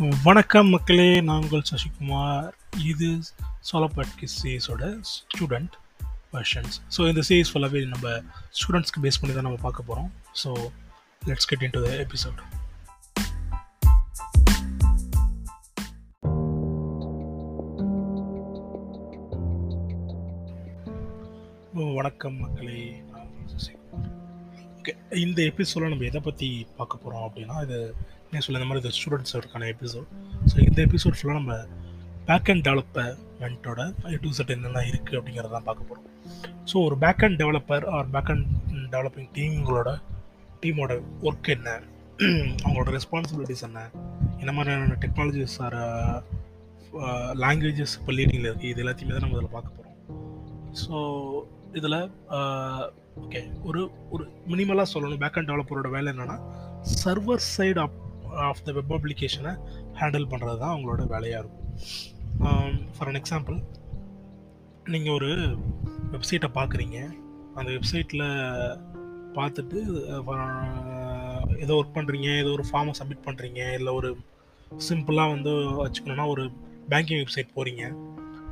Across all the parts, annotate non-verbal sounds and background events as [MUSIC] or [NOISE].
வணக்கம் மக்களே நான் உங்கள் சசிகுமார். இது சோலபாட் கிஸ் சீஸோட ஸ்டூடெண்ட் வெர்ஷன்ஸ் ஸோ இந்த சீஸ் ஃபுல்லாகவே நம்ம ஸ்டூடெண்ட்ஸ்க்கு பேஸ் பண்ணி தான் நம்ம பார்க்க போகிறோம் so let's get into the episode வணக்கம் மக்களே. நான் உங்கள் சசிகுமார். ஓகே இந்த எபிசோடில் நம்ம எதை பற்றி பார்க்க போகிறோம் அப்படின்னா இது என்ன சொல்ல இந்த மாதிரி இது ஸ்டூடெண்ட்ஸோடக்கான எபிசோட் ஸோ இந்த எபிசோட் ஃபுல்லாக நம்ம பேக் அண்ட் டெவலப்மெண்ட்டோட டூ செட் என்னென்ன இருக்குது அப்படிங்கிறத தான் பார்க்க போகிறோம் ஸோ ஒரு back end developer or back end developing டீம்களோட டீமோட ஒர்க் என்ன? [CLEARS THROAT] அவங்களோட ரெஸ்பான்சிபிலிட்டிஸ் என்ன? என்ன மாதிரியான டெக்னாலஜிஸ் ஆர் லாங்குவேஜஸ் இப்போ லீடிங்கில் இருக்குது இது எல்லாத்தையுமே தான் நம்ம இதில் பார்க்க போகிறோம் ஸோ இதில் ஓகே uh, ஒரு ஒரு மினிமலாக சொல்லணும். பேக் அண்ட் டெவலப்பரோட வேலை என்னென்னா server side of of the web அப்ளிகேஷனை ஹேண்டில் பண்ணுறது தான் அவங்களோட வேலையாக இருக்கும். ஃபார் அன் எக்ஸாம்பிள் நீங்கள் ஒரு வெப்சைட்டை பார்க்குறீங்க அந்த வெப்சைட்டில் பார்த்துட்டு ஏதோ ஒர்க் பண்ணுறீங்க ஏதோ ஒரு ஃபார்மை சப்மிட் பண்ணுறீங்க இல்லை ஒரு சிம்பிளாக வந்து வச்சுக்கணுன்னா ஒரு பேங்கிங் வெப்சைட் போகிறீங்க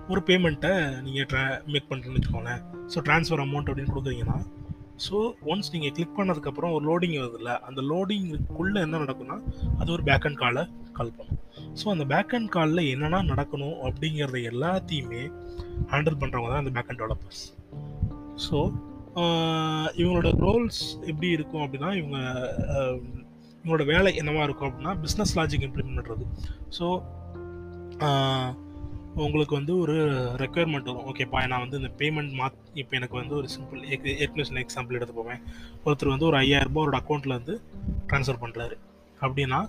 ஒரு பேமெண்ட்டை நீங்கள் ட்ரா மேக் பண்ணுறேன்னு வச்சுக்கோங்களேன். ஸோ ட்ரான்ஸ்ஃபர் அமௌண்ட் அப்படின்னு கொடுக்குறீங்கன்னா ஸோ ஒன்ஸ் நீங்கள் கிளிக் பண்ணதுக்கப்புறம் ஒரு லோடிங் வருதுல்ல அந்த லோடிங்குக்குள்ளே என்ன நடக்கும்னா அது ஒரு பேக் அண்ட் காலை கால் பண்ணும். ஸோ அந்த பேக் அண்ட் காலில் என்னென்னா நடக்கணும் அப்படிங்கிறத எல்லாத்தையுமே ஹேண்டில் பண்ணுறவங்க தான் அந்த பேக் அண்ட் டெவலப்பர்ஸ் ஸோ இவங்களோட ரோல்ஸ் எப்படி இருக்கும் அப்படின்னா இவங்க இவங்களோட வேலை என்னவா இருக்கும் அப்படின்னா பிஸ்னஸ் லாஜிக் இம்ப்ளிமெண்ட் பண்ணுறது ஸோ உங்களுக்கு வந்து ஒரு ரெக்குயர்மெண்ட் வரும். ஓகேப்பா நான் வந்து இந்த பேமெண்ட் மாத் இப்போ எனக்கு வந்து ஒரு சிம்பிள் ஏற்கனவே எக்ஸாம்பிள் எடுத்து போவேன். ஒருத்தர் வந்து ஒரு ஐயாயிரரூபா ஒரு அக்கௌண்ட்டில் வந்து ட்ரான்ஸ்ஃபர் பண்ணுறாரு அப்படின்னா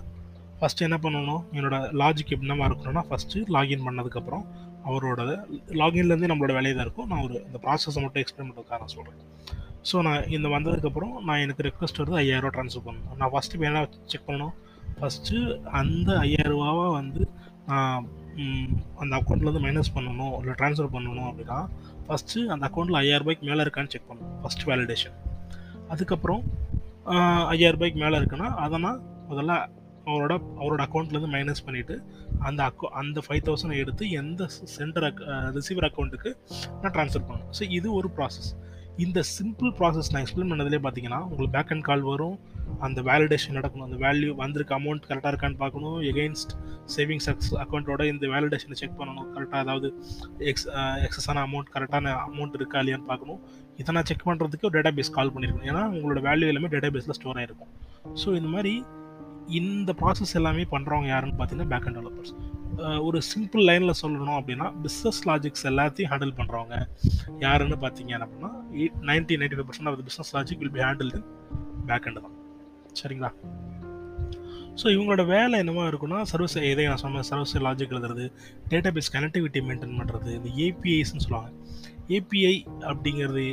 ஃபஸ்ட்டு என்ன பண்ணணும்? என்னோட லாஜிக் என்னமா இருக்கணும்னா ஃபஸ்ட்டு லாகின் பண்ணதுக்கப்புறம் அவரோட லாகின்லேருந்து நம்மளோட வேலையை தான் இருக்கும். நான் ஒரு இந்த ப்ராசஸை மட்டும் எக்ஸ்பிளைன் பண்ணுறதுக்காக நான் சொல்கிறேன் ஸோ நான் இந்த வந்ததுக்கப்புறம் நான் எனக்கு ரெக்வஸ்ட் வருது ஐயாயிரரூவா ட்ரான்ஸ்ஃபர் பண்ணணும். நான் ஃபஸ்ட்டு என்ன செக் பண்ணணும்? ஃபஸ்ட்டு அந்த ஐயாயிரரூவாவை வந்து நான் அந்த அக்கௌண்ட்லேருந்து மைனஸ் பண்ணணும் இல்லை ட்ரான்ஸ்ஃபர் பண்ணணும் அப்படின்னா ஃபஸ்ட்டு அந்த அக்கௌண்ட்டில் ஐயாயிரரூபாய்க்கு மேலே இருக்கான்னு செக் பண்ணணும். ஃபஸ்ட் வேலிடேஷன் அதுக்கப்புறம் ஐயாயிரரூபாய்க்கு மேலே இருக்குன்னா அதை நான் முதல்ல அவரோட அவரோட அக்கௌண்ட்லேருந்து மைனஸ் பண்ணிவிட்டு அந்த அக்கௌ அந்த ஃபைவ் தௌசண்ட் எடுத்து எந்த சென்டர் அக் ரிசீவர் அக்கௌண்ட்டுக்கு நான் ட்ரான்ஸ்ஃபர் பண்ணணும். ஸோ இது ஒரு ப்ராசஸ் இந்த சிம்பிள் ப்ராசஸ் நான் எக்ஸ்பிளைன் பண்ணதுலேயே பார்த்தீங்கன்னா உங்களுக்கு பேக் அண்ட் கால் வரும் அந்த வேலிடேஷன் நடக்கணும் அந்த வேல்யூ வந்திருக்க அமௌண்ட் கரெக்டாக இருக்கான்னு பார்க்கணும் எகெயின்ஸ்ட் சேவிங்ஸ் அக்கௌண்ட்டோட இந்த வேலிடேஷனை செக் பண்ணணும் கரெக்டாக அதாவது எக்ஸ் எக்ஸஸான அமௌண்ட் கரெக்டான அமௌண்ட் இருக்கா இல்லையான்னு பார்க்கணும். இதை நான் செக் பண்ணுறதுக்கு ஒரு டேட்டா பேஸ் கால் பண்ணியிருக்கணும் ஏன்னா உங்களோட வேல்யூ எல்லாமே டேட்டா பேஸில் ஸ்டோர் ஆகிருக்கும் ஸோ இந்த மாதிரி இந்த ப்ராசஸ் எல்லாமே பண்ணுறவங்க யாருன்னு பார்த்தீங்கன்னா பேக் அண்ட் டெவலப்பர்ஸ் ஒரு சிம்பிள் லைனில் சொல்லணும் அப்படின்னா பிஸ்னஸ் லாஜிக்ஸ் எல்லாத்தையும் ஹேண்டில் பண்ணுறவங்க யாருன்னு பார்த்தீங்க அப்படின்னா ninety ninety five percent of business logic will be handle back end தான். சரிங்களா? ஸோ இவங்களோட வேலை என்னவா இருக்குன்னா சர்வீஸ் எதை நான் சொன்ன சர்வீஸ் லாஜிக் எழுதுறது டேட்டா பேஸ் கனெக்டிவிட்டி மெயின்டைன் பண்ணுறது இந்த ஏபிஐஸ்ன்னு சொல்லுவாங்க. ஏபிஐ அப்படிங்கிறது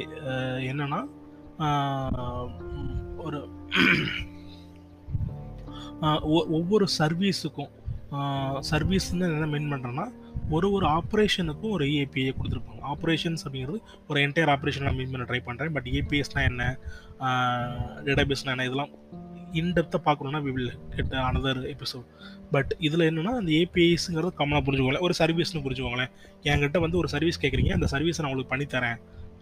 என்னன்னா ஒரு ஒவ்வொரு சர்வீஸுக்கும் சர்வீஸ்ன்னு என்ன மெயின் பண்ணுறேன்னா ஒரு ஒரு ஆப்ரேஷனுக்கும் ஒரு ஏபிஐ கொடுத்துருப்பாங்க. ஆப்ரேஷன்ஸ் அப்படிங்கிறது ஒரு என்டையர் ஆப்ரேஷன் நான் மீன் பண்ண ட்ரை பண்ணுறேன் பட் ஏபிஎஸ்னால் என்ன? டேட்டாபேஸ்னால் என்ன? இதெல்லாம் இன்டெப்த்தாக பார்க்கணுன்னா we will get another episode but இதில் என்னென்னா அந்த ஏபிஐஸுங்கிறது காமனாக புரிஞ்சுக்கோங்களேன். ஒரு சர்வீஸ்னு புரிஞ்சுக்கோங்களேன். என்கிட்ட வந்து ஒரு சர்வீஸ் கேட்குறீங்க அந்த சர்வீஸை நான் உங்களுக்கு பண்ணித்தரேன்.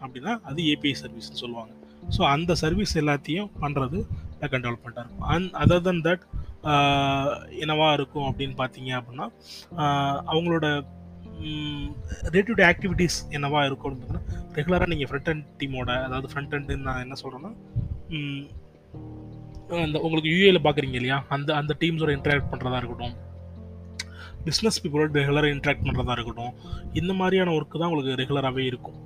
அப்படின்னா அது ஏபிஐ சர்வீஸ்னு சொல்லுவாங்க. ஸோ அந்த சர்வீஸ் எல்லாத்தையும் பண்ணுறது பேக் அண்ட் டெவலப்மெண்ட்டாக இருக்கும் அண்ட் அதர் தென் தட் என்னவா இருக்கும் அப்படின்னு பார்த்தீங்க அப்படின்னா அவங்களோட டே டு டே ஆக்டிவிட்டீஸ் என்னவா இருக்கும் அப்படின்னு பார்த்தீங்கன்னா ரெகுலராக நீங்கள் ஃப்ரண்ட் அண்ட் டீமோட அதாவது ஃப்ரண்ட் அண்டுன்னு நான் என்ன சொல்கிறேன்னா அந்த உங்களுக்கு யூஏல பார்க்குறீங்க இல்லையா? அந்த அந்த டீம்ஸோட இன்ட்ராக்ட் பண்ணுறதா இருக்கட்டும். பிஸ்னஸ் பீப்புளோட ரெகுலராக இன்ட்ராக்ட் பண்ணுறதா இருக்கட்டும். இந்த மாதிரியான ஒர்க்கு தான் உங்களுக்கு ரெகுலராகவே இருக்கும்.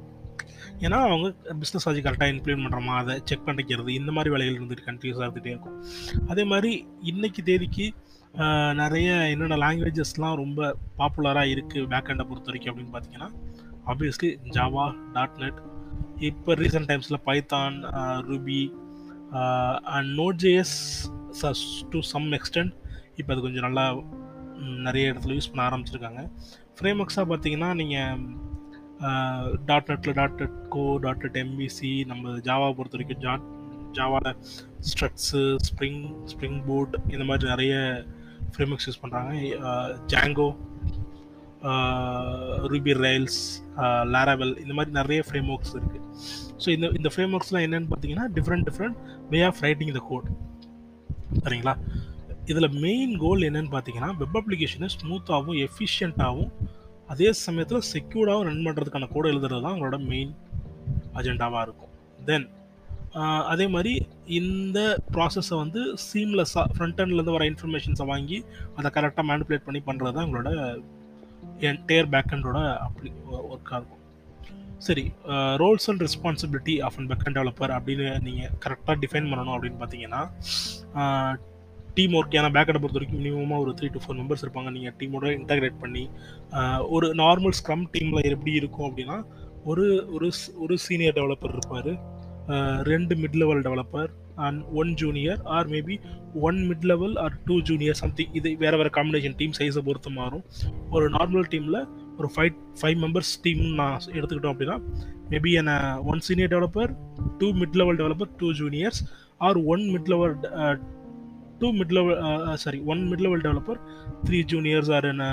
ஏன்னா அவங்க பிஸ்னஸ் ஆஜி கரெக்டாக இம்ப்ளிமெண்ட் பண்ணுறோமா அதை செக் பண்ணிக்கிறது இந்த மாதிரி வேலைகள் இருந்துட்டு கண்டினியூஸாக இருந்துகிட்டே இருக்கும். அதே மாதிரி இன்னைக்கு தேதிக்கு நிறைய என்னென்ன லாங்குவேஜஸ்லாம் ரொம்ப பாப்புலராக இருக்குது பேக்ஹேண்டை பொறுத்த வரைக்கும் அப்படின்னு பார்த்தீங்கன்னா ஆப்வியஸ்லி ஜாவா டாட் நெட் இப்போ ரீசெண்ட் டைம்ஸில் Python Ruby and Node JS to some extent இப்போ அது கொஞ்சம் நல்லா நிறைய இடத்துல யூஸ் பண்ண ஆரம்பிச்சிருக்காங்க. ஃப்ரேம் ஒர்க்ஸாக பார்த்தீங்கன்னா நீங்கள் டாட் நெட்டில் dot net go dot net MVC நம்ம ஜாவா பொறுத்த வரைக்கும் ஜாட் ஜாவாவில் ஸ்ட்ரக்ஸு ஸ்ப்ரிங் ஸ்ப்ரிங் போர்ட் இந்த மாதிரி நிறைய ஃப்ரேம்ஒர்க்ஸ் யூஸ் பண்ணுறாங்க ஜாங்கோ ரூபி ரயில்ஸ் லாராவெல் இந்த மாதிரி நிறைய ஃப்ரேம் ஒர்க்ஸ் இருக்குது ஸோ இந்த இந்த ஃப்ரேம் ஒர்க்ஸ்லாம் என்னென்னு பார்த்தீங்கன்னா different different way of writing the code சரிங்களா? இதில் மெயின் கோல் என்னன்னு பார்த்தீங்கன்னா வெப் அப்ளிகேஷனை ஸ்மூத்தாகவும் எஃபிஷியண்ட்டாகவும் அதே சமயத்தில் செக்யூர்டாகவும் ரன் பண்ணுறதுக்கான கோடு எழுதுறது தான் அவங்களோட மெயின் அஜெண்டாவாக இருக்கும். தென் அதே மாதிரி இந்த ப்ராசஸை வந்து சீம்லெஸ்ஸாக ஃப்ரண்ட் எண்ட்லேருந்து வர இன்ஃபர்மேஷன்ஸை வாங்கி அதை கரெக்டாக மேனிப்புலேட் பண்ணி பண்ணுறது தான் உங்களோட என்டையர் பேக்கெண்டோட அப்படி ஒர்க்காக இருக்கும். சரி roles and responsibility of and backend developer அப்படின்னு நீங்கள் கரெக்டாக டிஃபைன் பண்ணணும் அப்படின்னு பார்த்தீங்கன்னா டீம் ஒர்க் ஏன்னா பொறுத்த வரைக்கும் மினிமமாக ஒரு த்ரீ டு ஃபோர் மெம்பர்ஸ் இருப்பாங்க. நீங்கள் டீமோட இன்டகிரேட் பண்ணி ஒரு நார்மல் ஸ்க்ரம் டீமில் எப்படி இருக்கும் அப்படின்னா ஒரு ஒரு ஒரு சீனியர் டெவலப்பர் இருப்பார். ரெண்டு mid level developer and one junior or maybe one mid level or two junior something இது வேறு வேறு காம்பினேஷன் டீம் சைஸை பொறுத்து மாறும். ஒரு நார்மல் டீமில் ஒரு ஃபைவ் ஃபைவ் மெம்பர்ஸ் டீம் நான் எடுத்துக்கிட்டோம் அப்படின்னா மேபி என்ன one senior developer two mid level developer two juniors or one mid level two mid level sorry one mid level developer three juniors or என்ன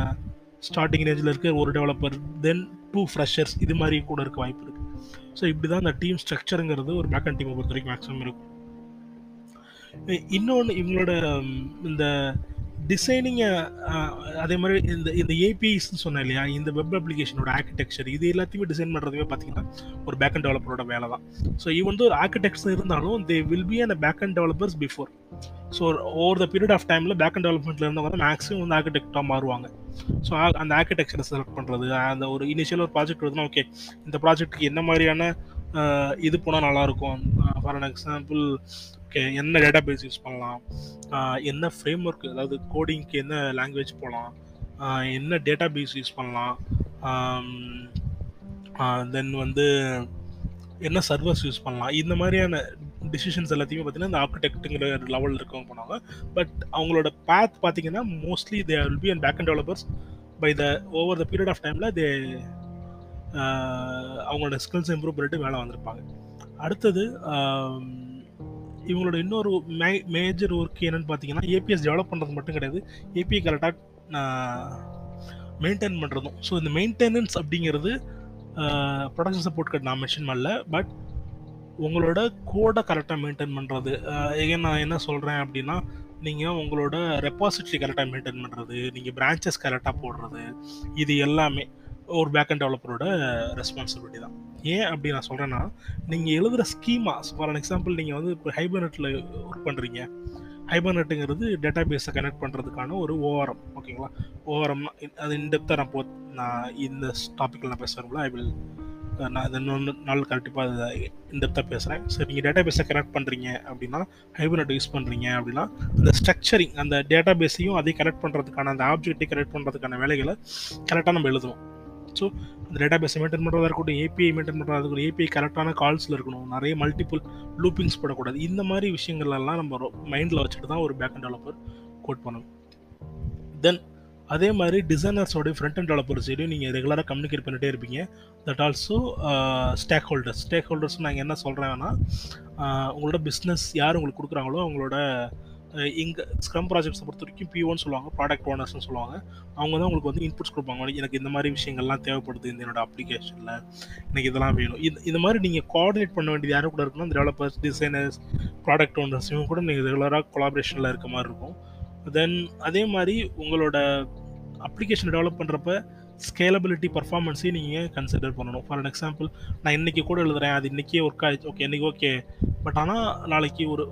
ஸ்டார்டிங் ரேஞ்சில் இருக்க ஒரு டெவலப்பர் தென் two freshers இது மாதிரி கூட இருக்க வாய்ப்பு இருக்குது ஸோ இப்படி தான் இந்த டீம் ஸ்ட்ரக்சருங்கிறது ஒரு பேக் அண்ட் டீமை பொறுத்த வரைக்கும் மேக்ஸிமம் இருக்கும். இன்னொன்று இவங்களோட இந்த டிசைனிங்கை அதே மாதிரி இந்த இந்த ஏபிஐஸ்ன்னு சொன்னேன் இல்லையா? இந்த வெப் அப்ளிகேஷனோட ஆர்கிடெக்சர் இது எல்லாத்தையுமே டிசைன் பண்ணுறதுமே பார்த்தீங்கன்னா ஒரு பேக் அண்ட் டெவலப்பரோட வேலை தான் ஸோ ஈவன் ஒரு ஆர்கிடெக்ட்ஸ் இருந்தாலும் they will be and backend developers before so over the period of டைமில் பேக் அண்ட் டெவலப்மெண்ட்டில் இருந்தவங்க தான் மேக்ஸிமம் வந்து ஆர்கிடெக்டாக மாறுவாங்க. ஸோ அந்த ஆர்கிடெக்சரை செலக்ட் பண்ணுறது அந்த ஒரு இனிஷியல் ஒரு ப்ராஜெக்ட் வருதுன்னா ஓகே இந்த ப்ராஜெக்ட்டுக்கு என்ன மாதிரியான இது போனால் நல்லாயிருக்கும் ஃபார் அன் எக்ஸாம்பிள் ஓகே என்ன டேட்டா பேஸ் யூஸ் பண்ணலாம் என்ன ஃப்ரேம் ஒர்க் அதாவது கோடிங்க்கு என்ன லாங்குவேஜ் போகலாம் என்ன டேட்டா பேஸ் யூஸ் பண்ணலாம் தென் வந்து என்ன சர்வர்ஸ் யூஸ் பண்ணலாம்? இந்த மாதிரியான டிசிஷன்ஸ் எல்லாத்தையுமே பார்த்தீங்கன்னா இந்த ஆர்கிடெக்ட்டுங்கிற லெவலில் இருக்கவங்க போனாங்க பட் அவங்களோட பேத் பார்த்தீங்கன்னா mostly they will be and backend developers by the over the period of டைமில் தே அவங்களோட ஸ்கில்ஸ் இம்ப்ரூவ் பண்ணிட்டு மேலே வந்திருப்பாங்க. அடுத்தது இவங்களோட இன்னொரு மே மேஜர் ஒர்க் என்னன்னு பார்த்தீங்கன்னா ஏபிஎஸ் டெவலப் பண்ணுறது மட்டும் கிடையாது. ஏபிஐ கரெக்டாக மெயின்டைன் பண்ணுறதும் ஸோ இந்த மெயின்டெனன்ஸ் அப்படிங்கிறது ப்ரொடக்ஷன் சப்போர்ட் கட் நான் மென்ஷன் பண்ணல. பட் உங்களோட கோடை கரெக்டாக மெயின்டைன் பண்ணுறது ஏன் நான் என்ன சொல்கிறேன் அப்படின்னா நீங்கள் உங்களோட ரெப்பாசிட்ரி கரெக்டாக மெயின்டைன் பண்ணுறது நீங்கள் பிரான்ச்சஸ் கரெக்டாக போடுறது இது எல்லாமே. ஒரு பேக் அண்ட் டெவலப்பரோட ரெஸ்பான்சிபிலிட்டி தான். ஏன் அப்படி நான் சொல்கிறேன்னா நீங்கள் எழுதுகிற ஸ்கீமா ஃபார் அன் எக்ஸாம்பிள் நீங்கள் வந்து இப்போ ஹைபர்நெட்டில் ஒர்க் பண்ணுறீங்க ஹைபர்நெட்டுங்கிறது டேட்டா பேஸை கனெக்ட் பண்ணுறதுக்கான ஒரு ஓஆர்எம் ஓகேங்களா? ஓஆர்எம் அது இன்டெப்த்தாக நான் போ நான் இந்த டாப்பிக்கில் நான் பேசுகிறேன் ஐ வில் நான் இது இன்னொன்று நாள் கண்டிப்பாக அதை இன்டெப்த்தாக பேசுகிறேன் சரி நீங்கள் டேட்டா பேஸை கனெக்ட் பண்ணுறீங்க அப்படின்னா ஹைபர்நெட் யூஸ் பண்ணுறீங்க அப்படின்னா அந்த ஸ்ட்ரக்சரிங் அந்த டேட்டா பேஸையும் அதையும் கனெக்ட் பண்ணுறதுக்கான அந்த ஆப்ஜெக்ட்டை கனெக்ட் பண்ணுறதுக்கான வேலைகளை கரெக்டாக நம்ம எழுதுவோம். ஸோ அந்த டேட்டா பேஸை மெயின்டைன் பண்ணுறதா இருக்கட்டும் ஏபிஐ மெயின்டைன் பண்ணுறதா இருக்கட்டும் ஏபிஐ கரெக்டான கால்ஸில் இருக்கணும் நிறைய மல்டிபிள் லூப்பிங்ஸ் போடக்கூடாது. இந்த மாதிரி விஷயங்கள்லாம் நம்ம மைண்டில் வச்சுட்டு தான் ஒரு பேக் அண்ட் டெவலப்பர் கோட் பண்ணணும். தென் அதே மாதிரி டிசைனர்ஸோடைய ஃப்ரண்ட் அண்ட் டெவலப்பர் சைடையும் நீங்கள் ரெகுலராக கம்யூனிகேட் பண்ணிகிட்டே இருப்பீங்க. That also stakeholders stakeholders நாங்கள் என்ன சொல்கிறேன்னா உங்களோட பிஸ்னஸ் யார் உங்களுக்கு கொடுக்குறாங்களோ அவங்களோட இங்கே ஸ்க்ரம் ப்ராஜெக்ட்ஸை பொறுத்த வரைக்கும் பிஓன்னு சொல்லுவாங்க ப்ராடக்ட் ஓனர்ஸ்னு சொல்லுவாங்க. அவங்க தான் உங்களுக்கு வந்து இன்புட்ஸ் கொடுப்பாங்க. எனக்கு இந்த மாதிரி விஷயங்கள்லாம் தேவைப்படுது இந்த என்னோட அப்ளிகேஷனில் எனக்கு இதெல்லாம் வேணும். இது இந்த மாதிரி நீங்கள் கோஆர்டினேட் பண்ண வேண்டியது யாரும் கூட இருக்குன்னா டெவலப்பர்ஸ் டிசைனர்ஸ் ப்ராடக்ட் ஓனர்ஸ் இவங்க கூட நீங்கள் ரெகுலராக கொலாபரேஷனில் இருக்க மாதிரி இருக்கும். தென் அதே மாதிரி உங்களோட அப்ளிகேஷன் டெவலப் பண்ணுறப்ப ஸ்கேலபிலிட்டி பர்ஃபார்மன்ஸையும் நீங்கள் கன்சிடர் பண்ணணும்? ஃபார் அன் எக்ஸாம்பிள் நான் இன்றைக்கி கூட எழுதுறேன் அது இன்றைக்கே ஒர்க் ஆகிடுச்சு ஓகே இன்றைக்கி ஓகே பட் ஆனால் நாளைக்கு ஒரு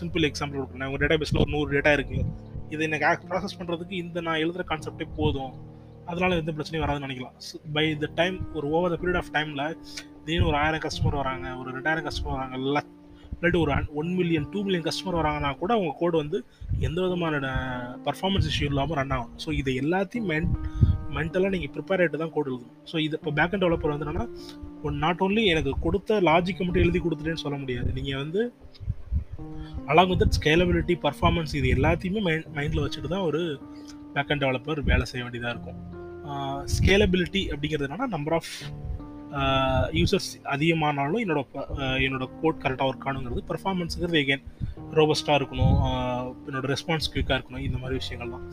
சிம்பிள் எக்ஸாம்பிள் கொடுக்குறேன். உங்கள் டேட்டா பேஸில் ஒரு நூறு டேட்டா இருக்குது இது எனக்கு ப்ராசஸ் பண்ணுறதுக்கு இந்த நான் எழுதுகிற கான்செப்டே போதும். அதனால் எந்த பிரச்சனையும் வராதுன்னு நினைக்கலாம். பை த டைம் ஒரு ஓவர் த பீரியட் ஆஃப் டைமில் திடீர்னு ஒரு ஆயிரம் கஸ்டமர் வராங்க ஒரு ரெண்டாயிரம் கஸ்டமர் வராங்க எல்லாம் இல்லாட்டி ஒரு one million two million customer வராங்கன்னா கூட அவங்க கோடு வந்து எந்த விதமான பர்ஃபார்மன்ஸ் இஷ்யூ இல்லாமல் ரன் ஆகும். ஸோ இது எல்லாத்தையும் மென் மென்டலாக நீங்கள் ப்ரிப்பேர் ஆகிட்டு தான் கோடு எழுதணும். ஸோ இது இப்போ பேக் அண்ட் டெவலப்பர் வந்து என்னன்னா ஒன் நாட் ஓன்லி எனக்கு கொடுத்த லாஜிக்கை மட்டும் எழுதி கொடுத்துட்டேன்னு சொல்ல முடியாது. நீங்கள் வந்து அலாங் வித் ஸ்கேலபிலிட்டி பர்ஃபார்மன்ஸ் இது எல்லாத்தையுமே மைண்ட் மைண்டில் வச்சுட்டு தான் ஒரு பேக் அண்ட் டெவலப்பர் வேலை செய்ய வேண்டியதாக இருக்கும். ஸ்கேலபிலிட்டி அப்படிங்கிறது என்னன்னா நம்பர் ஆஃப் யூசர்ஸ் அதிகமானாலும் என்னோட என்னோட கோட் கரெக்டாக ஒர்க் ஆனுங்கிறது பர்ஃபார்மன்ஸுங்கிறது எகேன் ரோபஸ்ட்டாக இருக்கணும். என்னோட ரெஸ்பான்ஸ் குயிக்காக இருக்கணும். இந்த மாதிரி விஷயங்கள்லாம்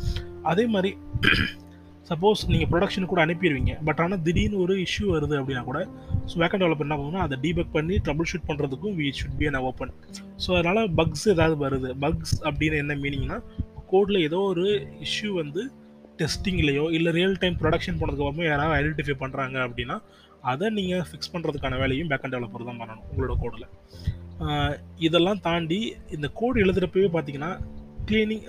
அதே மாதிரி சப்போஸ் நீங்கள் ப்ரொடக்ஷன் கூட அனுப்பிடுவீங்க பட் ஆனால் திடீர்னு ஒரு இஷ்யூ வருது அப்படின்னா கூட ஸோ வேக்கன் டெவலப் என்ன பண்ணணும்னா அதை டீபக் பண்ணி ட்ரபிள் ஷூட் பண்ணுறதுக்கும் we should be an open so அதனால் பக்ஸ் ஏதாவது வருது. பக்ஸ் அப்படின்னு என்ன மீனிங்னா கோடில் ஏதோ ஒரு இஷ்யூ வந்து டெஸ்டிங்லேயோ இல்லை ரியல் டைம் ப்ரொடக்ஷன் போனதுக்கப்புறமா யாராவது ஐடென்டிஃபை பண்ணுறாங்க அப்படின்னா அதை நீங்கள் ஃபிக்ஸ் பண்ணுறதுக்கான வேலையும் பேக்கன் டெவலப்பர் தான் பண்ணணும் உங்களோட கோடில் இதெல்லாம் தாண்டி இந்த கோடு எழுதுகிறப்பவே பார்த்தீங்கன்னா க்ளீனிங்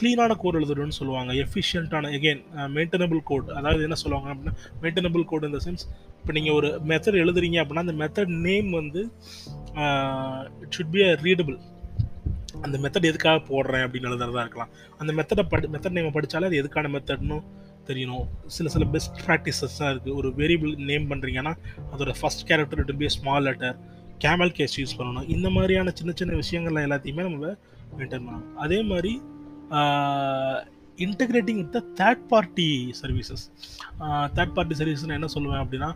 க்ளீனான கோட் எழுதுறோம்னு சொல்லுவாங்க. எஃபிஷியண்ட்டான எகெயின் மெயின்டெனபிள் கோட் அதாவது என்ன சொல்லுவாங்க அப்படின்னா மெயின்டெனபிள் கோட் இந்த சென்ஸ் இப்போ நீங்கள் ஒரு மெத்தட் எழுதுறீங்க அப்படின்னா அந்த மெத்தட் நேம் வந்து it should be a readable அந்த மெத்தட் எதுக்காக போடுறேன் அப்படின்னு எழுதுறதா இருக்கலாம். அந்த மெத்தடை படி மெத்தட் நேம் படித்தாலே அது எதுக்கான மெத்தட்னு தெரியணும். சில சில பெஸ்ட் ப்ராக்டிசஸ்லாம் இருக்குது ஒரு வேரியபிள் நேம் பண்ணுறீங்கன்னா அதோட first character to be small letter camel case use பண்ணணும். இந்த மாதிரியான சின்ன சின்ன விஷயங்கள்ல எல்லாத்தையுமே நம்ம மெயின்டைன் பண்ணணும். அதே மாதிரி integrating with third party services third party service என்ன சொல்லுவேன் அப்படின்னா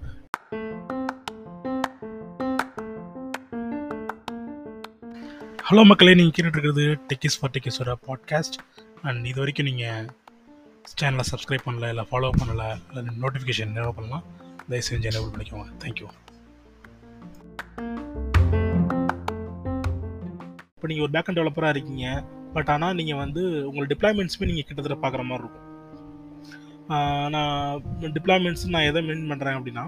ஹலோ மக்களே நீங்கள் கேட்டுட்டு இருக்கிறது டெக்கிஸ் ஃபார் டெக்கிஸோட பாட்காஸ்ட் அண்ட் இது வரைக்கும் நீங்கள் சேனலை சப்ஸ்கிரைப் பண்ணல இல்லை ஃபாலோ பண்ணலை இல்லை நோட்டிஃபிகேஷன் என்ன பண்ணலாம் தயவு செஞ்சு எனேபிள் பண்ணிக்கோங்க. தேங்க்யூ இப்போ நீங்கள் ஒரு பேக்கன் டெவலப்பராக இருக்கீங்க பட் ஆனால் நீங்கள் வந்து உங்கள் டிப்ளாய்மெண்ட்ஸுமே நீங்கள் கிட்டத்தட்ட பார்க்குற மாதிரி இருக்கும். நான் டிப்ளாய்மெண்ட்ஸ் நான் எதை மீன் பண்ணுறேன் அப்படின்னா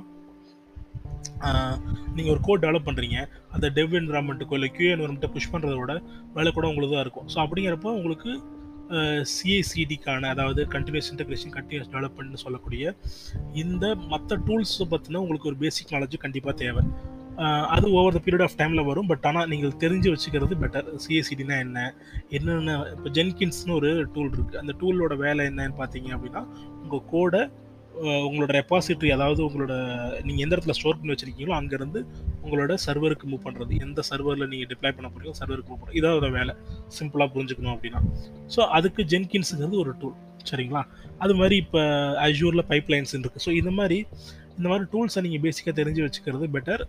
நீங்கள் ஒரு கோட் டெவலப் பண்ணுறீங்க அந்த டெவ் என்வரான்மெண்ட்டுக்கோ இல்லை கியூ என்வரான்மெண்ட்டை புஷ் பண்ணுறத விட வேலை கூட உங்களுக்கு தான் இருக்கும். ஸோ அப்படிங்கிறப்போ உங்களுக்கு சிஏசிடிக்கான அதாவது கண்டினியூஸ் இன்டகிரேஷன் கண்டினியூஸ் டெவலப்மெண்ட்னு சொல்லக்கூடிய இந்த மற்ற டூல்ஸ் பற்றின உங்களுக்கு ஒரு பேசிக் நாலேஜ் கண்டிப்பாக தேவை. அது ஓவர் த பீரியட் ஆஃப் டைமில் வரும். பட் ஆனால் நீங்கள் தெரிஞ்சு வச்சுக்கிறது பெட்டர் சிஎஸ்சிடினா என்ன? என்னென்ன இப்போ ஜென்கின்ஸ்னு ஒரு டூல் இருக்குது அந்த டூலோட வேலை என்னன்னு பார்த்தீங்க அப்படின்னா உங்கள் கோடை உங்களோட ரெப்பாசிட்ரி அதாவது உங்களோட நீங்கள் எந்த இடத்துல ஸ்டோர் பண்ணி வச்சுருக்கீங்களோ அங்கேருந்து உங்களோட சர்வருக்கு மூவ் பண்ணுறது எந்த சர்வரில் நீங்கள் டிப்ளை பண்ண போகிறீங்களோ சர்வருக்கு மூவ் பண்ணுறது இதான் ஒரு வேலை. சிம்பிளாக புரிஞ்சுக்கணும் அப்படின்னா. ஸோ அதுக்கு ஜென்கின்ஸுங்கிறது ஒரு டூல் சரிங்களா? அது மாதிரி இப்போ அஜூரில் பைப் லைன்ஸ் இருக்குது ஸோ இந்த மாதிரி இந்த மாதிரி டூல்ஸை நீங்கள் பேசிக்காக தெரிஞ்சு வச்சுக்கிறது பெட்டர்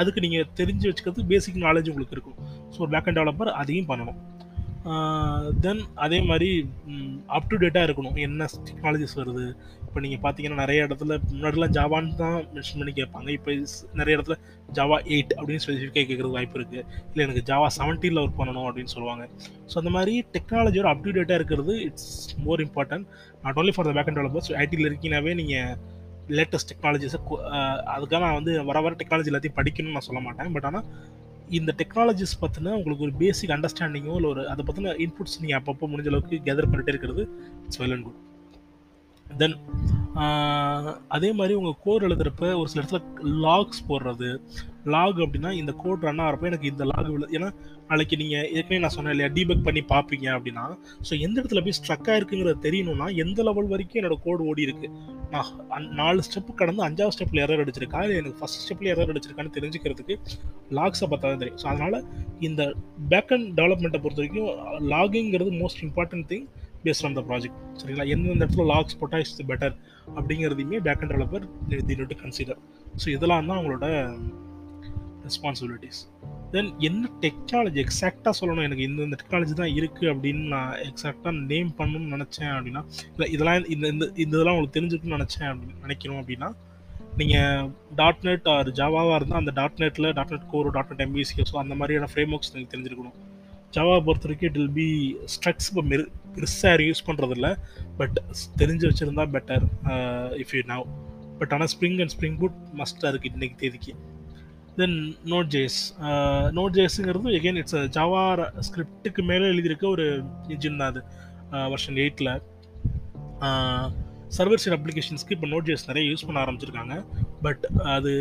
அதுக்கு நீங்கள் தெரிஞ்சு வச்சுக்கிறது பேசிக் நாலேஜ் உங்களுக்கு இருக்கும். ஸோ ஒரு பேக் அண்ட் டெவலப்பர் அதையும் பண்ணணும். தென் அதே மாதிரி அப் டு டேட்டாக இருக்கணும். என்ன டெக்னாலஜிஸ் வருது? இப்போ நீங்கள் பார்த்தீங்கன்னா நிறைய இடத்துல முன்னாடிலாம் ஜாவான்னு தான் மென்ஷன் பண்ணி கேட்பாங்க. இப்போ நிறைய இடத்துல ஜாவா எயிட் அப்படின்னு ஸ்பெசிஃபிக்காக கேட்குறது வாய்ப்பு இருக்குது இல்லை எனக்கு ஜாவா செவன்டீனில் ஒர்க் பண்ணணும் அப்படின்னு சொல்லுவாங்க. ஸோ அந்த மாதிரி டெக்னாலஜியோட அப் டு டேட்டாக இருக்கிறது it's more important not only for the backend developers ஐடியில் இருக்கீங்கனாவே நீங்கள் லேட்டஸ்ட் டெக்னாலஜிஸை அதுக்காக நான் வந்து வர வர டெக்னாலஜி எல்லாத்தையும் படிக்கணும்னு நான் சொல்ல மாட்டேன். பட் ஆனால் இந்த டெக்னாலஜிஸ் பற்றின உங்களுக்கு ஒரு பேசிக் அண்டர்ஸ்டாண்டிங்கோ இல்லை ஒரு அதை பற்றின இன்புட்ஸ் நீங்கள் அப்பப்போ முடிஞ்ச அளவுக்கு கெதர் பண்ணிட்டே இருக்கிறது it's well and good then அதே மாதிரி உங்கள் கோட் எழுதுறப்ப ஒரு சில இடத்துல லாக்ஸ் போடுறது. லாக் அப்படின்னா இந்த கோட் ரன் ஆகிறப்ப எனக்கு இந்த லாக் விழு ஏன்னா நாளைக்கு நீங்கள் ஏற்கனவே நான் சொன்னேன் இல்லையா டீபக் பண்ணி பார்ப்பீங்க அப்படின்னா ஸோ எந்த இடத்துல போய் ஸ்ட்ரக் ஆயிருக்குங்கிறத தெரியணும்னா எந்த லெவல் வரைக்கும் என்னோட கோடு ஓடி இருக்கு. நான் நாலு ஸ்டெப் கடந்து அஞ்சாவது ஸ்டெப்பில் எரர் அடிச்சிருக்கா இல்லை எனக்கு ஃபஸ்ட் ஸ்டெப்பில் எரர் அடிச்சிருக்கான்னு தெரிஞ்சுக்கிறதுக்கு லாக்ஸை பார்த்தா தான் தெரியும். ஸோ அதனால் இந்த பேக் அண்ட் டெவலப்மெண்ட்டை பொறுத்த வரைக்கும் லாகிங்கிறது most important thing based on the project சரிங்களா? எந்தெந்த இடத்துல லாக்ஸ் போட்டால் is better அப்படிங்கிறதையுமே backend developer the to consider so இதெல்லாம் தான் அவங்களோட ரெஸ்பான்சிபிலிட்டிஸ் தென் என்ன டெக்னாலஜி எக்ஸாக்டாக சொல்லணும்? எனக்கு இந்த இந்த டெக்னாலஜி தான் இருக்குது அப்படின்னு நான் எக்ஸாக்டாக நேம் பண்ணணும்னு நினச்சேன் அப்படின்னா இல்லை இதெல்லாம் இந்த இந்த இந்த இதெல்லாம் உங்களுக்கு தெரிஞ்சுக்கணும்னு நினச்சேன் அப்படின்னு நினைக்கணும் அப்படின்னா நீங்கள் டாட் நெட் ஆர் ஜாவாவாக இருந்தால் அந்த டாட் நெட்டில் dot net core dot net MVCs அந்த மாதிரியான ஃப்ரேம் ஒர்க்ஸ் நீங்கள் தெரிஞ்சிருக்கணும். ஜாவா பொறுத்த வரைக்கும் இட் வில் பி ஸ்ட்ரக்ஸ் இப்போ மெரு பெருசாக யூஸ் பண்ணுறதில்ல பட் தெரிஞ்சு வச்சுருந்தா better if you know but ஆனால் ஸ்ப்ரிங் அண்ட் ஸ்ப்ரிங் புட் மஸ்ட்டாக இருக்குது இன்றைக்கி தேதிக்கு. தென் நோட் ஜேஸ் நோட் ஜேஸுங்கிறது எகெயின் இட்ஸ் ஜாவா ஸ்கிரிப்டுக்கு மேலே எழுதியிருக்க ஒரு இன்ஜின் தான் அது. வருஷன் எயிட்டில் சர்வர் சைட் அப்ளிகேஷன்ஸ்க்கு இப்போ நோட் ஜேஸ் நிறைய யூஸ் பண்ண ஆரம்பிச்சிருக்காங்க. பட் அது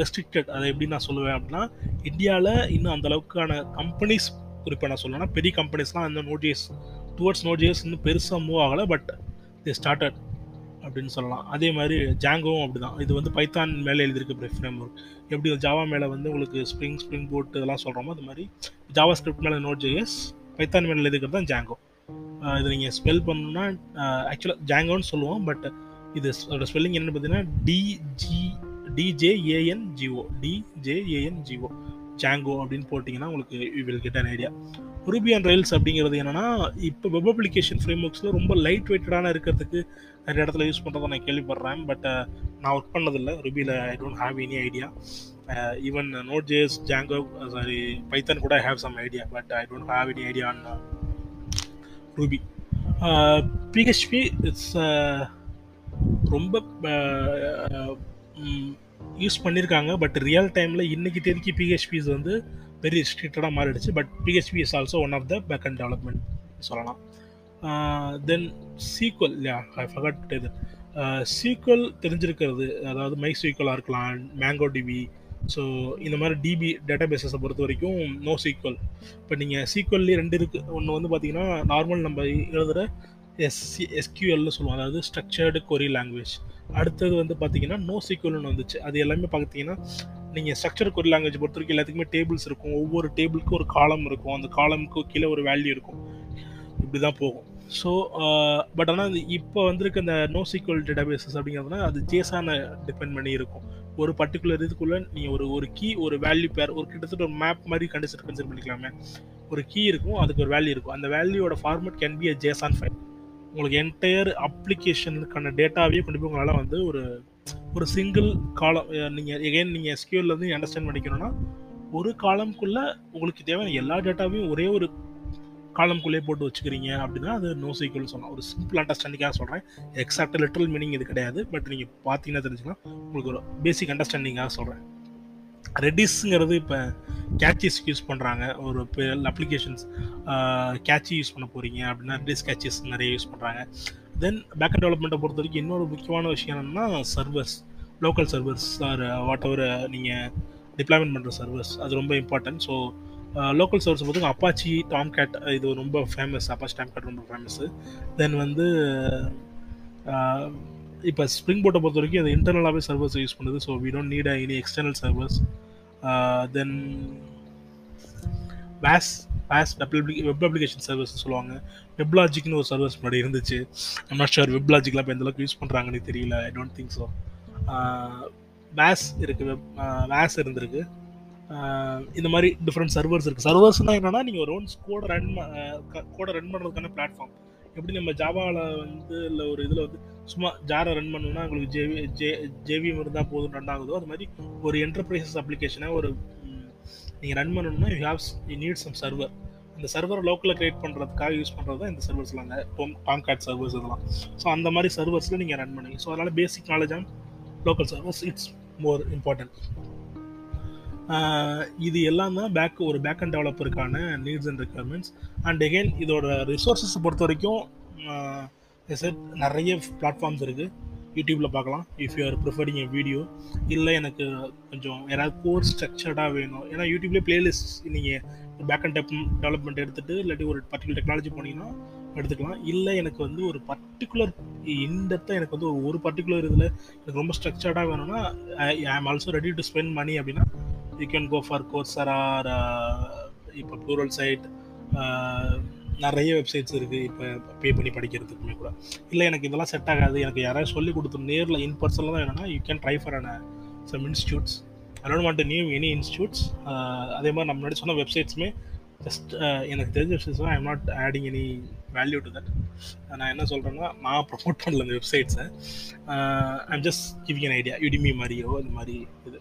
ரெஸ்ட்ரிக்டட் அதை எப்படி நான் சொல்லுவேன் அப்படின்னா இந்தியாவில் இன்னும் அந்தளவுக்கான கம்பெனிஸ் குறிப்பாக நான் சொல்லணும்னா பெரிய கம்பெனிஸ்லாம் அந்த நோட்ஜிஎஸ் டுவர்ட்ஸ் நோட்ஜிஎஸ் இன்னும் பெருசாக மூவ் ஆகலை பட் தே ஸ்டார்டட் அப்படின்னு சொல்லலாம். அதே மாதிரி ஜாங்கோவும் அப்படி தான் இது வந்து பைத்தான் மேலே எழுதியிருக்கு ஃப்ரேம் ஒர்க் எப்படி ஜாவா மேலே வந்து உங்களுக்கு ஸ்ப்ரிங் ஸ்ப்ரிங் போட் இதெல்லாம் சொல்கிறோமோ அது மாதிரி ஜாவா ஸ்கிரிப்ட் மேலே நோட் ஜேஎஸ் பைத்தான் மேலே எழுதிக்கிறது தான் ஜாங்கோ இது நீங்கள் ஸ்பெல் பண்ணணும்னா ஆக்சுவலாக ஜாங்கோன்னு சொல்லுவோம் பட் இது அதோட ஸ்பெல்லிங் என்னென்னு பார்த்தீங்கன்னா டிஜி டிஜேஏஎன்ஜிஓ டிஜேஏஎன்ஜிஓ ஜாங்கோ அப்படின்னு போட்டிங்கன்னா உங்களுக்கு you will get an idea Ruby and Rails அப்படிங்கிறது என்னென்னா இப்போ வெப் அப்ளிகேஷன் ஃப்ரேம் ஒர்க்ஸில் ரொம்ப லைட் வெயிட்டடான இருக்கிறதுக்கு நிறைய இடத்துல யூஸ் பண்ணுறதை நான் கேள்விப்படுறேன். பட் நான் ஒர்க் பண்ணதில்லை. ரூபியில் I don't have any idea even node JS Django sorry Python கூட I have some idea but I don't have any idea on Ruby PHP it's ரொம்ப யூஸ் பண்ணியிருக்காங்க பட் ரியல் டைமில் இன்றைக்கி தேதிக்கு பிஹெச்பிஸ் வந்து வெரி ரெஸ்ட்ரிக்டடாக மாறிடுச்சு. But PHP is also one of the backend development சொல்லலாம். தென் சீக்வல் இல்லையா ஐ ஃபகட் இது சீக்வல் தெரிஞ்சிருக்கிறது அதாவது மை சீக்வலாக இருக்கலாம் மேங்கோ டிபி ஸோ இந்த மாதிரி டிபி டேட்டா பேசஸை பொறுத்த வரைக்கும் நோ சீக்வல் இப்போ நீங்கள் சீக்வல்லே ரெண்டு இருக்குது ஒன்று வந்து பார்த்தீங்கன்னா நார்மல் நம்ம எழுதுகிற எஸ்சி எஸ்கியூஎல்னு சொல்லுவோம் அதாவது ஸ்ட்ரக்சர்டு கொரி லாங்குவேஜ் அடுத்தது வந்து பார்த்தீங்கன்னா நோ சீக்வல்னு வந்துச்சு. அது எல்லாமே பார்த்தீங்கன்னா நீங்கள் ஸ்ட்ரக்சர் கொரி லாங்குவேஜ் பொறுத்த வரைக்கும் எல்லாத்துக்குமே டேபிள்ஸ் இருக்கும். ஒவ்வொரு டேபிளுக்கும் ஒரு காலம் இருக்கும். அந்த காலமுக்கு கீழே ஒரு வேல்யூ இருக்கும். இப்படி தான் போகும் ஸோ பட் ஆனால் இப்போ வந்திருக்க இந்த நோ சீக்வல் டேட்டாபேசஸ் அப்படிங்கிறதுனா அது ஜேஸான டிபெண்ட் பண்ணி இருக்கும். ஒரு பர்டிகுலர் இதுக்குள்ளே நீங்கள் ஒரு ஒரு கீ ஒரு வேல்யூ பேர் ஒரு கிட்டத்தட்ட ஒரு மேப் மாதிரி கண்டிச்சு கன்சிடர் பண்ணிக்கலாமே. ஒரு கீ இருக்கும். அதுக்கு ஒரு வேல்யூ இருக்கும். அந்த வேல்யூவோட format can be a JSON file உங்களுக்கு என்டையர் அப்ளிகேஷனுக்கான டேட்டாவே கொண்டு போய் உங்களால் வந்து ஒரு ஒரு சிங்கிள் காலம் நீங்கள் எகைன் நீங்கள் எஸ்கியூலேருந்து அண்டர்ஸ்டாண்ட் பண்ணிக்கணும்னா ஒரு காலம்குள்ளே உங்களுக்கு தேவையான எல்லா டேட்டாவையும் ஒரே ஒரு காலம்குள்ளே போட்டு வச்சுக்கிறீங்க அப்படின்னா அது நோ சீக்கிரம் சொல்லலாம். ஒரு சிம்பிள் அண்டர்ஸ்டாண்டிங்காக சொல்கிறேன் எக்ஸாக்ட் லிட்டரல் மீனிங் இது கிடையாது. பட் நீங்கள் பார்த்தீங்கன்னா தெரிஞ்சுக்கலாம். உங்களுக்கு ஒரு பேசிக் அண்டர்ஸ்டாண்டிங்காக சொல்கிறேன் ரெடிஸுங்கிறது இப்போ கேட்சிஸ் யூஸ் பண்ணுறாங்க ஒரு அப்ளிகேஷன்ஸ் கேட்சி யூஸ் பண்ண போகிறீங்க அப்படின்னா ரெடிஸ் கேட்சிஸ் நிறைய யூஸ் பண்ணுறாங்க தென் பேக்கப் டெவலப்மெண்ட்டை பொறுத்த வரைக்கும் இன்னொரு முக்கியமான விஷயம் என்னென்னா servers local servers are whatever நீங்கள் டிப்ளாய்மெண்ட் பண்ணுற சர்வர்ஸ் அது ரொம்ப இம்பார்ட்டன்ட் ஸோ லோக்கல் சர்வர்ஸ் பார்த்திங்க அப்பாச்சி டாம் கேட் இது ரொம்ப ஃபேமஸ் அப்பாச்சி டாம் கேட் ரொம்ப ஃபேமஸ்ஸு தென் வந்து இப்போ ஸ்ப்ரிங் போட்டை பொறுத்த வரைக்கும் அது இன்டர்னலாகவே சர்வர்ஸ் யூஸ் பண்ணுது. So we don't need any external servers then ways ways web application சர்வீஸ்னு சொல்லுவாங்க. வெப்லாஜிக்னு ஒரு சர்வீஸ் முன்னாடி இருந்துச்சு. நம்ம ஷோர் வெப்லாஜிக்லாம் இப்போ எந்தளவுக்கு யூஸ் பண்ணுறாங்கன்னு தெரியல. ஐ டோன்ட் திங்க் ஸோ வேஸ் இருக்குது வெப் வேஸ் இருந்திருக்கு. Uh, இந்த மாதிரி டிஃப்ரெண்ட் சர்வர்ஸ் இருக்குது சர்வர்ஸ்னால் என்னென்னா நீங்கள் ஒரு ஓன்ஸ் கோடை ரன் கோடை ரன் பண்ணுறதுக்கான பிளாட்ஃபார்ம் எப்படி நம்ம ஜாவாவில் வந்து இல்லை ஒரு இதில் வந்து சும்மா ஜாரை ரன் பண்ணணும்னா உங்களுக்கு ஜேவி ஜே ஜேவிஎம் இருந்தால் போதும் ரன் ஆகுதோ அது மாதிரி ஒரு என்டர்பிரைசஸ் அப்ளிகேஷனை ஒரு நீங்கள் ரன் பண்ணணும்னா you haves you need some server அந்த சர்வரை லோக்கலில் க்ரியேட் பண்ணுறதுக்காக யூஸ் பண்ணுறது தான் இந்த சர்வர்ஸ்லாம் அந்த டோம் டாம் கேட் சர்வர்ஸ் இதெல்லாம். ஸோ அந்த மாதிரி சர்வர்ஸில் நீங்கள் ரன் பண்ணுவீங்க. ஸோ அதனால் basic knowledge on local servers it's more important இது எல்லாம் தான் பேக் ஒரு back and டெவலப்பருக்கான needs and requirements and again இதோட ரிசோர்ஸஸ் பொறுத்த வரைக்கும் செட் நிறைய பிளாட்ஃபார்ம்ஸ் இருக்குது யூடியூப்பில் பார்க்கலாம். If you are preferring a video இல்லை எனக்கு கொஞ்சம் யாராவது கோர்ஸ் ஸ்ட்ரக்சர்டாக வேணும். ஏன்னா யூடியூப்லேயே பிளேலிஸ்ட் நீங்கள் பேக் அண்ட் டெப் டெவலப்மெண்ட் எடுத்துகிட்டு இல்லாட்டி ஒரு பர்டிகுலர் டெக்னாலஜி போனீங்கன்னா எடுத்துக்கலாம். இல்லை எனக்கு வந்து ஒரு பர்டிகுலர் இன்டெப்த்தாக எனக்கு வந்து ஒரு ஒரு பர்டிகுலர் இதில் எனக்கு ரொம்ப ஸ்ட்ரக்சர்டாக வேணும்னா I am also ready to spend money அப்படின்னா you can go for Coursera இப்போ ப்ளூரல் சைட் நிறைய வெப்சைட்ஸ் இருக்குது இப்போ பே பண்ணி படிக்கிறதுக்குமே கூட. இல்லை எனக்கு இதெல்லாம் செட் ஆகாது. எனக்கு யாராவது சொல்லி கொடுத்து நேரில் இன் பர்சனில் தான் வேணும்னா you can try for an some institutes I don't want new any institutes அதே மாதிரி நம்ம முன்னாடி சொன்ன வெப்சைட்ஸுமே ஜஸ்ட் uh, எனக்கு தெரிஞ்ச websites I am not adding any value to that நான் என்ன சொல்கிறேன்னா நான் ப்ரொமோட் பண்ணல இந்த வெப்சைட்ஸை I'm just giving an idea Udemy மாதிரியோ இந்த மாதிரி இது.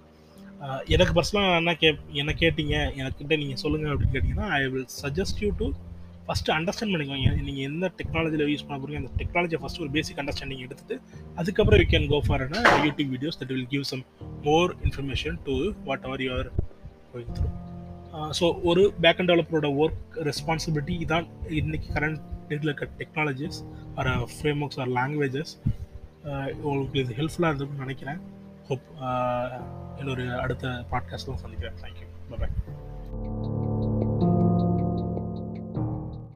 எனக்கு பர்சனலாக என்ன கே என்ன கேட்டீங்க? எனக்கிட்ட நீங்கள் சொல்லுங்கள் அப்படின்னு கேட்டிங்கன்னா I will suggest you to first understand பண்ணிக்கோங்க. நீங்கள் எந்த டெக்னாலஜியில் யூஸ் பண்ண போகிறீங்க அந்த டெக்னாலஜியை ஃபஸ்ட்டு ஒரு பேசிக் அண்டர்ஸ்டாண்டிங் எடுத்துட்டு அதுக்கப்புறம் யூ கேன் கோ ஃபார் என்ன YouTube videos that will give some more information to whatever you are going through so ஒரு பேக் அண்ட் டெவலப்பரோட ஒர்க் ரெஸ்பான்சிபிலிட்டி இதான் இன்னைக்கு கரண்ட் டேட்டில் இருக்க technologies or frameworks or languages உங்களுக்கு இது ஹெல்ப்ஃபுல்லாக இருந்ததுன்னு நினைக்கிறேன். ஹோப் இன்னொரு அடுத்த பாட்காஸ்ட்டில் சந்திக்கிறேன். Thank you bye